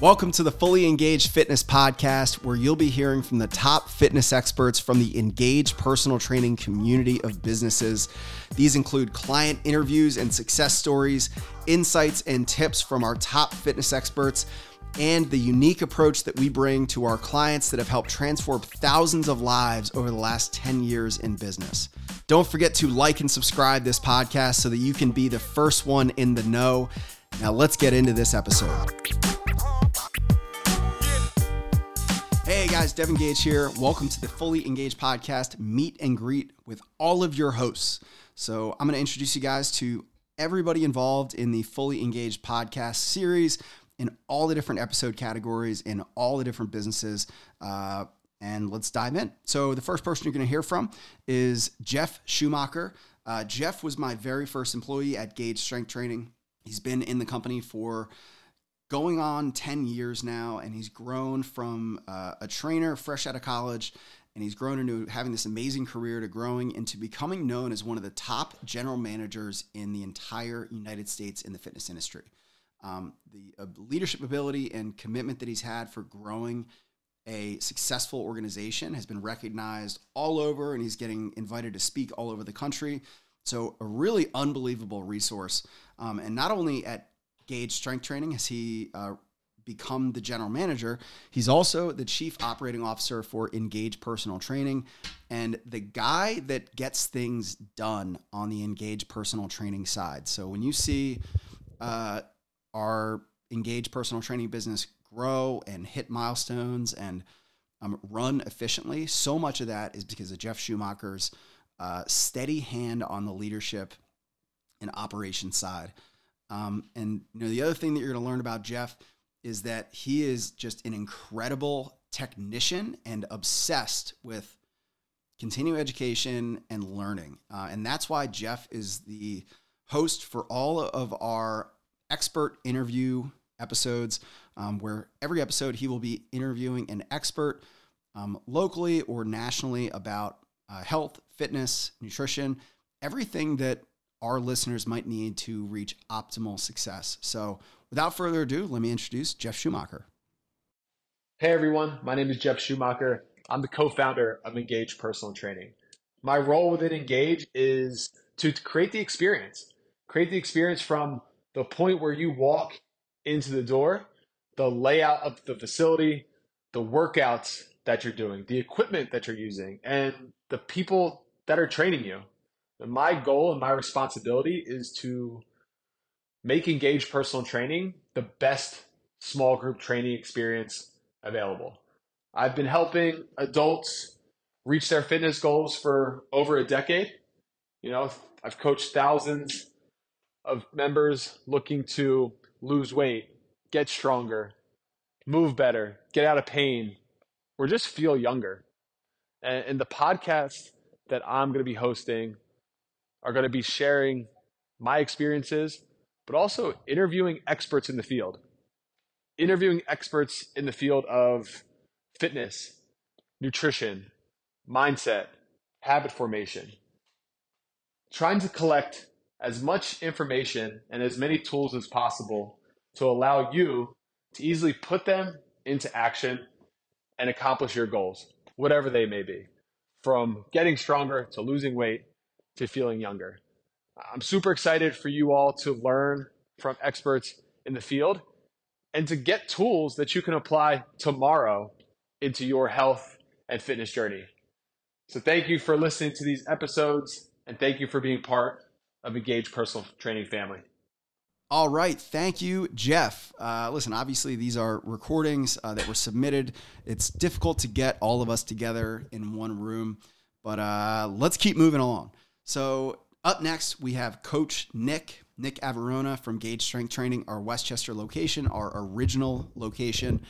Welcome to the Fully Engaged Fitness Podcast, where you'll be hearing from the top fitness experts from the engaged personal training community of businesses. These include client interviews and success stories, insights and tips from our top fitness experts, and the unique approach that we bring to our clients that have helped transform thousands of lives over the last 10 years in business. Don't forget to like and subscribe this podcast so that you can be the first one in the know. Now, let's get into this episode. Guys, Devin Gage here. Welcome to the Fully Engaged Podcast, meet and greet with all of your hosts. So, I'm going to introduce you guys to everybody involved in the Fully Engaged Podcast series in all the different episode categories in all the different businesses. Uh, and let's dive in. So, the first person you're going to hear from is Jeff Schumacher. Uh, Jeff was my very first employee at Gage Strength Training. He's been in the company for going on 10 years now, and he's grown from uh, a trainer fresh out of college, and he's grown into having this amazing career to growing into becoming known as one of the top general managers in the entire United States in the fitness industry. Um, the uh, leadership ability and commitment that he's had for growing a successful organization has been recognized all over, and he's getting invited to speak all over the country. So, a really unbelievable resource. Um, and not only at Gage Strength Training has he uh, become the general manager. He's also the chief operating officer for Engage Personal Training and the guy that gets things done on the Engage Personal Training side. So when you see uh, our Engage Personal Training business grow and hit milestones and um, run efficiently, so much of that is because of Jeff Schumacher's uh, steady hand on the leadership and operation side. Um, and you know, the other thing that you're going to learn about Jeff is that he is just an incredible technician and obsessed with continuing education and learning. Uh, and that's why Jeff is the host for all of our expert interview episodes, um, where every episode he will be interviewing an expert um, locally or nationally about uh, health, fitness, nutrition, everything that our listeners might need to reach optimal success. So, without further ado, let me introduce Jeff Schumacher. Hey everyone, my name is Jeff Schumacher. I'm the co founder of Engage Personal Training. My role within Engage is to create the experience, create the experience from the point where you walk into the door, the layout of the facility, the workouts that you're doing, the equipment that you're using, and the people that are training you my goal and my responsibility is to make engaged personal training the best small group training experience available. I've been helping adults reach their fitness goals for over a decade. You know, I've coached thousands of members looking to lose weight, get stronger, move better, get out of pain, or just feel younger. And, the podcast that I'm going to be hosting are going to be sharing my experiences, but also interviewing experts in the field. Interviewing experts in the field of fitness, nutrition, mindset, habit formation. Trying to collect as much information and as many tools as possible to allow you to easily put them into action and accomplish your goals, whatever they may be, from getting stronger to losing weight to feeling younger. I'm super excited for you all to learn from experts in the field and to get tools that you can apply tomorrow into your health and fitness journey. So, thank you for listening to these episodes and thank you for being part of Engage Personal Training family. All right. Thank you, Jeff. Uh, listen, obviously, these are recordings uh, that were submitted. It's difficult to get all of us together in one room, but uh, let's keep moving along. So up next, we have Coach Nick, Nick Averona from Gage Strength Training, our Westchester location, our original location.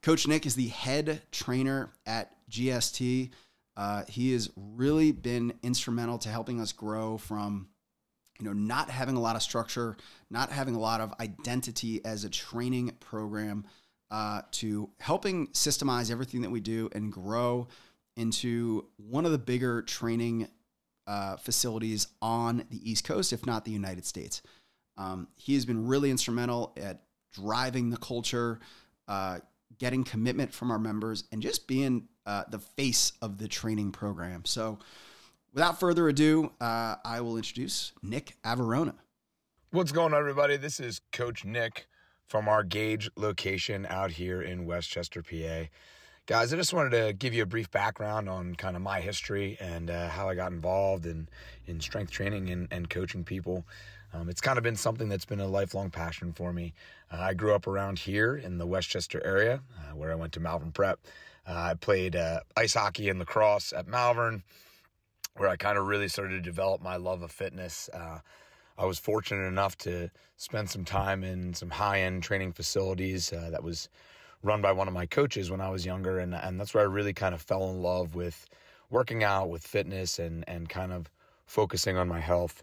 Coach Nick is the head trainer at GST. Uh, he has really been instrumental to helping us grow from, you know, not having a lot of structure, not having a lot of identity as a training program, uh, to helping systemize everything that we do and grow into one of the bigger training uh, facilities on the East Coast, if not the United States. Um, he has been really instrumental at driving the culture uh, getting commitment from our members, and just being uh, the face of the training program. So, without further ado, uh, I will introduce Nick Averona. What's going on, everybody? This is Coach Nick from our Gage location out here in Westchester, PA. Guys, I just wanted to give you a brief background on kind of my history and uh, how I got involved in, in strength training and, and coaching people. Um, it's kind of been something that's been a lifelong passion for me. Uh, I grew up around here in the Westchester area uh, where I went to Malvern Prep. Uh, I played uh, ice hockey and lacrosse at Malvern, where I kind of really started to develop my love of fitness. Uh, I was fortunate enough to spend some time in some high end training facilities that was run by one of my coaches when I was younger. And, and that's where I really kind of fell in love with working out, with fitness, and, and kind of focusing on my health.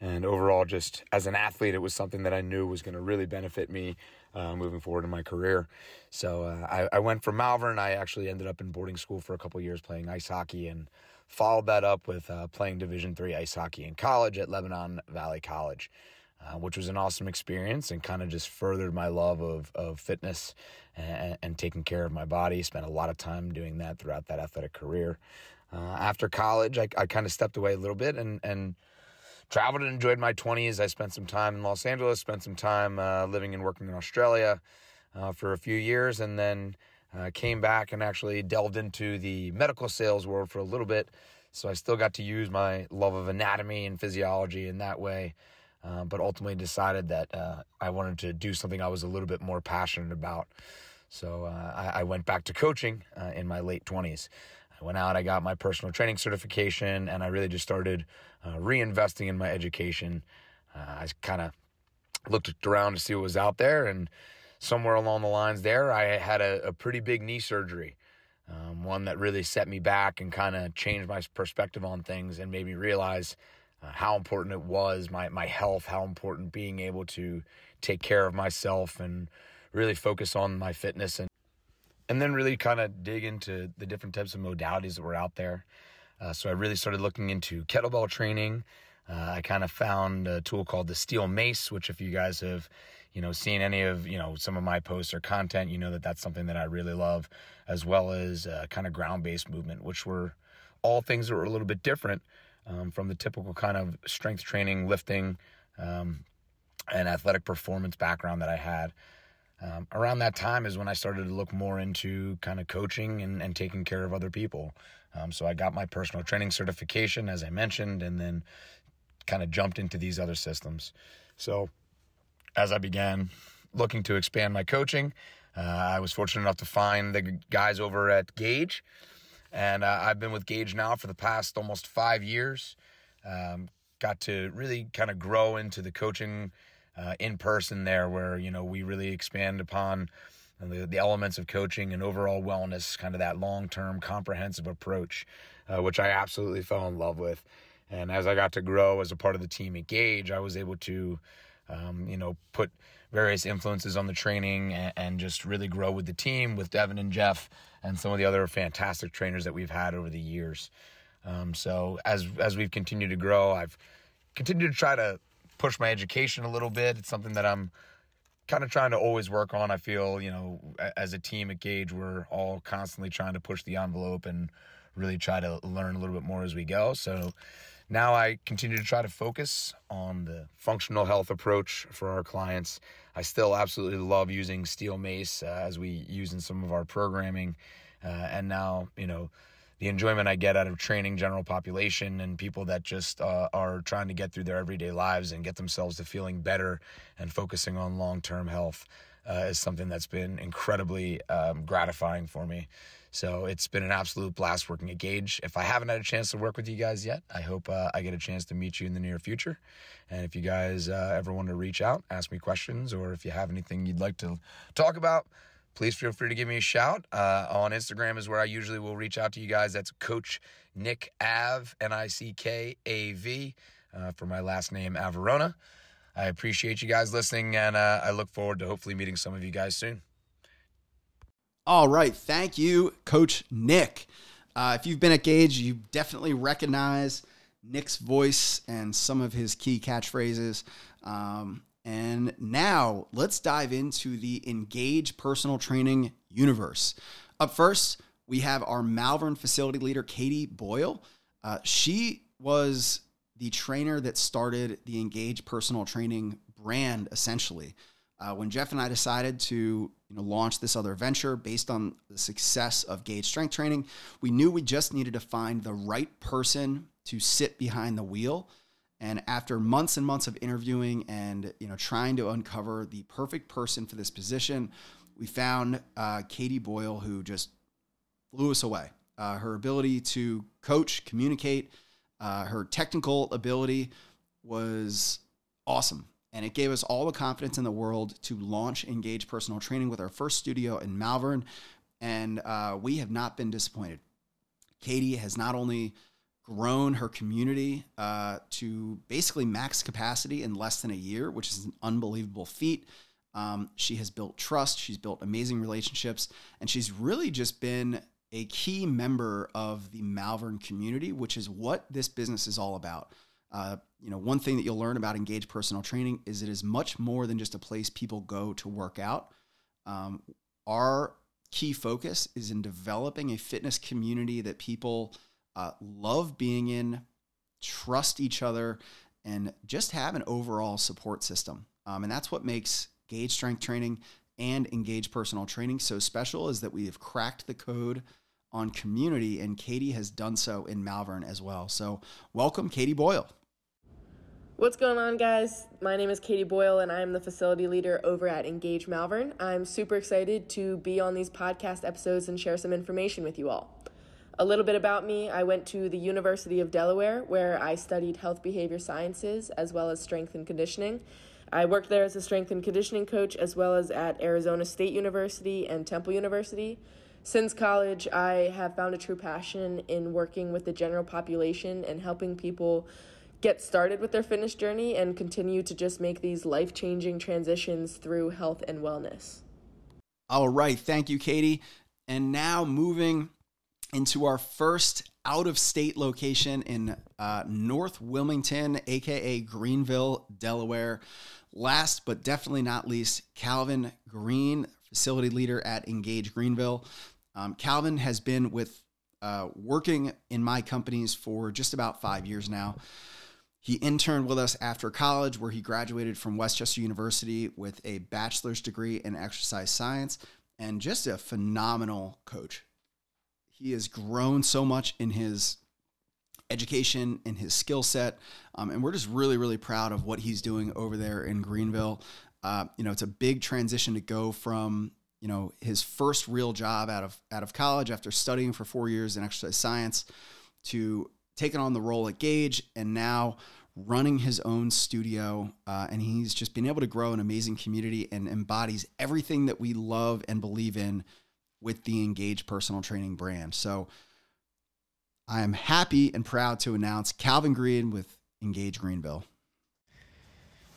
And overall, just as an athlete, it was something that I knew was going to really benefit me uh, moving forward in my career. So uh, I, I, went from Malvern. I actually ended up in boarding school for a couple years playing ice hockey and followed that up with uh, playing Division three ice hockey in college at Lebanon Valley College. Uh, which was an awesome experience and kind of just furthered my love of, of fitness and, and, taking care of my body. Spent a lot of time doing that throughout that athletic career. Uh, after college, I, I kind of stepped away a little bit and, and traveled and enjoyed my 20s. I spent some time in Los Angeles, spent some time uh, living and working in Australia uh, for a few years, and then uh, came back and actually delved into the medical sales world for a little bit. So I still got to use my love of anatomy and physiology in that way, uh, but ultimately decided that uh, I wanted to do something I was a little bit more passionate about. So uh, I, I, went back to coaching in my late 20s. I went out, I got my personal training certification, and I really just started uh, reinvesting in my education. Uh, I kind of looked around to see what was out there, and somewhere along the lines there, I had a, a pretty big knee surgery. Um, one that really set me back and kind of changed my perspective on things and made me realize uh, how important it was my my health, how important being able to take care of myself and really focus on my fitness and and then really kind of dig into the different types of modalities that were out there. Uh, so I really started looking into kettlebell training. Uh, I kind of found a tool called the Steel Mace, which if you guys have, you know, seen any of, you know, some of my posts or content, you know that that's something that I really love, as well as uh, kind of ground-based movement, which were all things that were a little bit different um, from the typical kind of strength training, lifting, um, and athletic performance background that I had. Um, around that time is when I started to look more into kind of coaching and, and taking care of other people. Um, so I got my personal training certification, as I mentioned, and then kind of jumped into these other systems. So as I began looking to expand my coaching, uh, I was fortunate enough to find the guys over at Gage. And uh, I've been with Gage now for the past almost five years. Um, got to really kind of grow into the coaching uh, in person there, where you know we really expand upon the, the elements of coaching and overall wellness, kind of that long term comprehensive approach, uh, which I absolutely fell in love with. And as I got to grow as a part of the team at Gage, I was able to, um, you know, put various influences on the training and, and, just really grow with the team with Devin and Jeff and some of the other fantastic trainers that we've had over the years. Um, so as as we've continued to grow, I've continued to try to push my education a little bit. It's something that I'm kind of trying to always work on. I feel, you know, as a team at Gage, we're all constantly trying to push the envelope and really try to learn a little bit more as we go. So now I continue to try to focus on the functional health approach for our clients. I still absolutely love using Steel Mace uh, as we use in some of our programming. Uh, and now, you know, the enjoyment I get out of training general population and people that just uh, are trying to get through their everyday lives and get themselves to feeling better and focusing on long term health uh, is something that's been incredibly um, gratifying for me. So it's been an absolute blast working at Gage. If I haven't had a chance to work with you guys yet, I hope uh, I get a chance to meet you in the near future. And if you guys uh, ever want to reach out, ask me questions, or if you have anything you'd like to talk about, please feel free to give me a shout. Uh, on Instagram is where I usually will reach out to you guys. That's Coach Nick Av, N I C K A V, uh, for my last name, Averona. I appreciate you guys listening, and uh, I look forward to hopefully meeting some of you guys soon. All right. Thank you, Coach Nick. Uh, if you've been at Gage, you definitely recognize Nick's voice and some of his key catchphrases. Um, And now let's dive into the Engage personal training universe. Up first, we have our Malvern facility leader, Katie Boyle. Uh, she was the trainer that started the Engage personal training brand, essentially. Uh, when Jeff and I decided to you know, launch this other venture based on the success of Gage Strength Training, we knew we just needed to find the right person to sit behind the wheel. And after months and months of interviewing and you know trying to uncover the perfect person for this position, we found uh, Katie Boyle, who just blew us away. Uh, her ability to coach, communicate, uh, her technical ability was awesome. And it gave us all the confidence in the world to launch Engage Personal Training with our first studio in Malvern. And uh, we have not been disappointed. Katie has not only grown her community uh, to basically max capacity in less than a year, which is an unbelievable feat. Um, she has built trust, she's built amazing relationships, and she's really just been a key member of the Malvern community, which is what this business is all about. Uh, you know, one thing that you'll learn about engaged Personal Training is it is much more than just a place people go to work out. Um, our key focus is in developing a fitness community that people uh, love being in, trust each other, and just have an overall support system. Um, and that's what makes Gage Strength Training and Engage Personal Training so special is that we have cracked the code on community, and Katie has done so in Malvern as well. So, welcome, Katie Boyle. What's going on, guys? My name is Katie Boyle, and I'm the facility leader over at Engage Malvern. I'm super excited to be on these podcast episodes and share some information with you all. A little bit about me I went to the University of Delaware, where I studied health behavior sciences as well as strength and conditioning. I worked there as a strength and conditioning coach as well as at Arizona State University and Temple University. Since college, I have found a true passion in working with the general population and helping people get started with their fitness journey and continue to just make these life changing transitions through health and wellness. All right. Thank you, Katie. And now moving into our first out of state location in uh, North Wilmington, aka Greenville, Delaware. Last but definitely not least, Calvin Green, facility leader at Engage Greenville. Um, Calvin has been with uh, working in my companies for just about five years now. He interned with us after college, where he graduated from Westchester University with a bachelor's degree in exercise science and just a phenomenal coach. He has grown so much in his education and his skill set. Um, and we're just really, really proud of what he's doing over there in Greenville. Uh, you know, it's a big transition to go from you know his first real job out of out of college after studying for four years in exercise science to taking on the role at Gage and now running his own studio. Uh, and he's just been able to grow an amazing community and embodies everything that we love and believe in with the Engage personal training brand. So I am happy and proud to announce Calvin Green with Engage Greenville.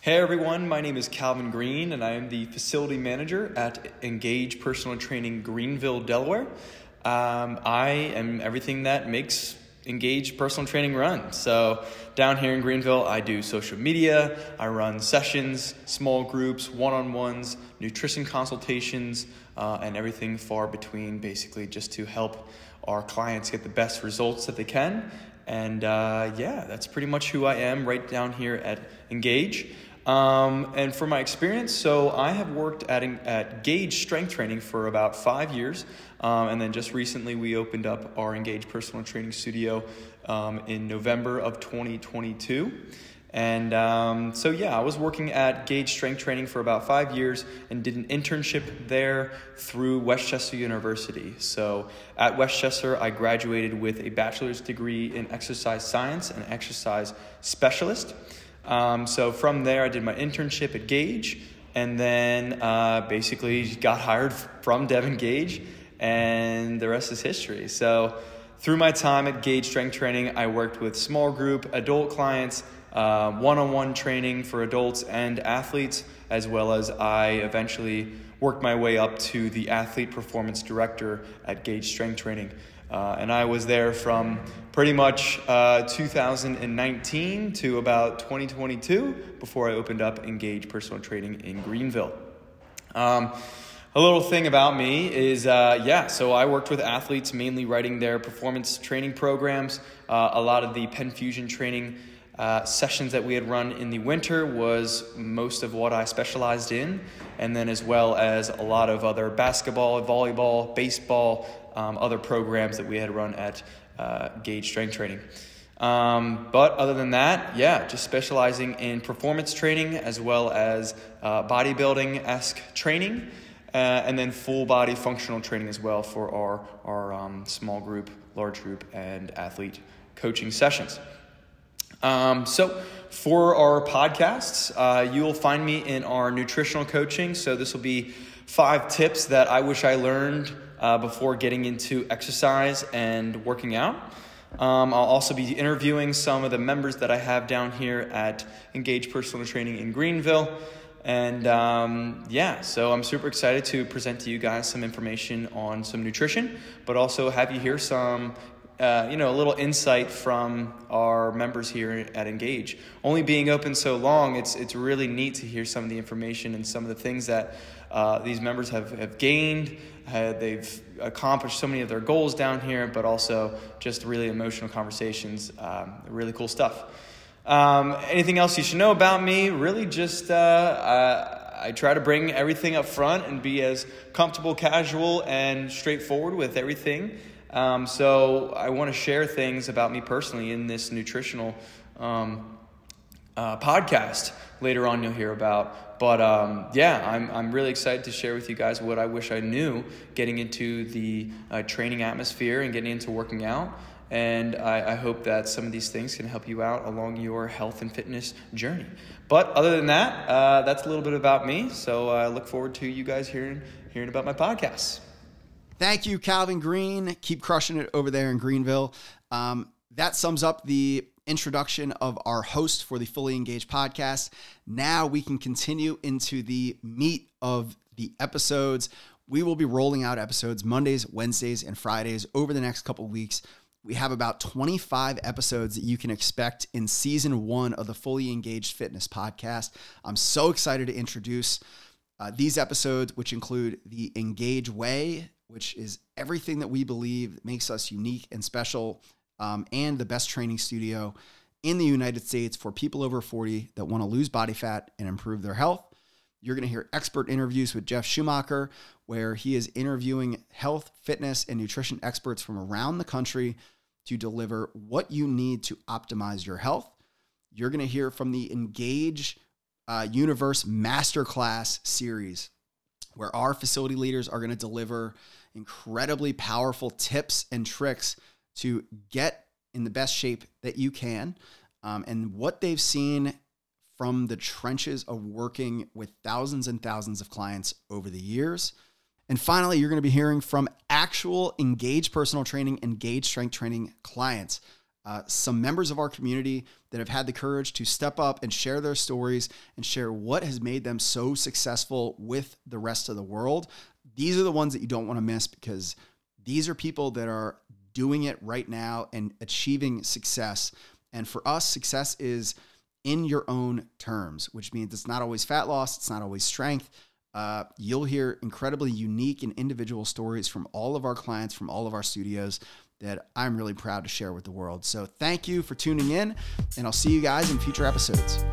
Hey everyone, my name is Calvin Green and I am the facility manager at Engage Personal Training Greenville, Delaware. Um, I am everything that makes Engage Personal Training run. So, down here in Greenville, I do social media, I run sessions, small groups, one on ones, nutrition consultations, uh, and everything far between, basically, just to help our clients get the best results that they can. And uh, yeah, that's pretty much who I am right down here at Engage. Um, and from my experience, so I have worked at, at Gage Strength Training for about five years. Um, and then just recently, we opened up our Engage Personal Training Studio um, in November of 2022. And um, so, yeah, I was working at Gage Strength Training for about five years and did an internship there through Westchester University. So, at Westchester, I graduated with a bachelor's degree in exercise science and exercise specialist. Um, so, from there, I did my internship at Gage and then uh, basically got hired from Devin Gage, and the rest is history. So, through my time at Gage Strength Training, I worked with small group adult clients one on one training for adults and athletes, as well as I eventually worked my way up to the athlete performance director at Gage Strength Training. Uh, and I was there from pretty much uh, 2019 to about 2022 before I opened up Engage Personal Training in Greenville. Um, a little thing about me is, uh, yeah, so I worked with athletes mainly writing their performance training programs. Uh, a lot of the Pen Fusion training uh, sessions that we had run in the winter was most of what I specialized in, and then as well as a lot of other basketball, volleyball, baseball, um, other programs that we had run at uh, Gage Strength Training. Um, but other than that, yeah, just specializing in performance training as well as uh, bodybuilding esque training, uh, and then full body functional training as well for our, our um, small group, large group, and athlete coaching sessions. Um, so, for our podcasts, uh, you will find me in our nutritional coaching. So, this will be five tips that I wish I learned uh, before getting into exercise and working out. Um, I'll also be interviewing some of the members that I have down here at Engage Personal Training in Greenville. And um, yeah, so I'm super excited to present to you guys some information on some nutrition, but also have you hear some uh, you know, a little insight from our members here at Engage. Only being open so long, it's it's really neat to hear some of the information and some of the things that uh, these members have, have gained. Uh, they've accomplished so many of their goals down here, but also just really emotional conversations. Um, really cool stuff. Um, anything else you should know about me? Really, just uh, I try to bring everything up front and be as comfortable, casual, and straightforward with everything. Um, so I want to share things about me personally in this nutritional um, uh, podcast. Later on, you'll hear about. But um, yeah, I'm, I'm really excited to share with you guys what I wish I knew getting into the uh, training atmosphere and getting into working out. And I, I, hope that some of these things can help you out along your health and fitness journey. But other than that, uh, that's a little bit about me. So I look forward to you guys hearing, hearing about my podcasts. Thank you, Calvin Green. Keep crushing it over there in Greenville. Um, that sums up the introduction of our host for the Fully Engaged podcast. Now we can continue into the meat of the episodes. We will be rolling out episodes Mondays, Wednesdays, and Fridays over the next couple weeks. We have about 25 episodes that you can expect in season one of the Fully Engaged Fitness podcast. I'm so excited to introduce uh, these episodes, which include the Engage Way, which is everything that we believe makes us unique and special, um, and the best training studio in the United States for people over 40 that want to lose body fat and improve their health. You're going to hear expert interviews with Jeff Schumacher, where he is interviewing health, fitness, and nutrition experts from around the country to deliver what you need to optimize your health. You're going to hear from the Engage uh, Universe Masterclass series, where our facility leaders are going to deliver incredibly powerful tips and tricks to get in the best shape that you can um, and what they've seen from the trenches of working with thousands and thousands of clients over the years. And finally, you're going to be hearing from actual engaged personal training, engaged strength training clients. Uh, some members of our community that have had the courage to step up and share their stories and share what has made them so successful with the rest of the world these are the ones that you don't want to miss because these are people that are doing it right now and achieving success. And for us, success is in your own terms, which means it's not always fat loss, it's not always strength. Uh, you'll hear incredibly unique and individual stories from all of our clients, from all of our studios that I'm really proud to share with the world. So thank you for tuning in, and I'll see you guys in future episodes.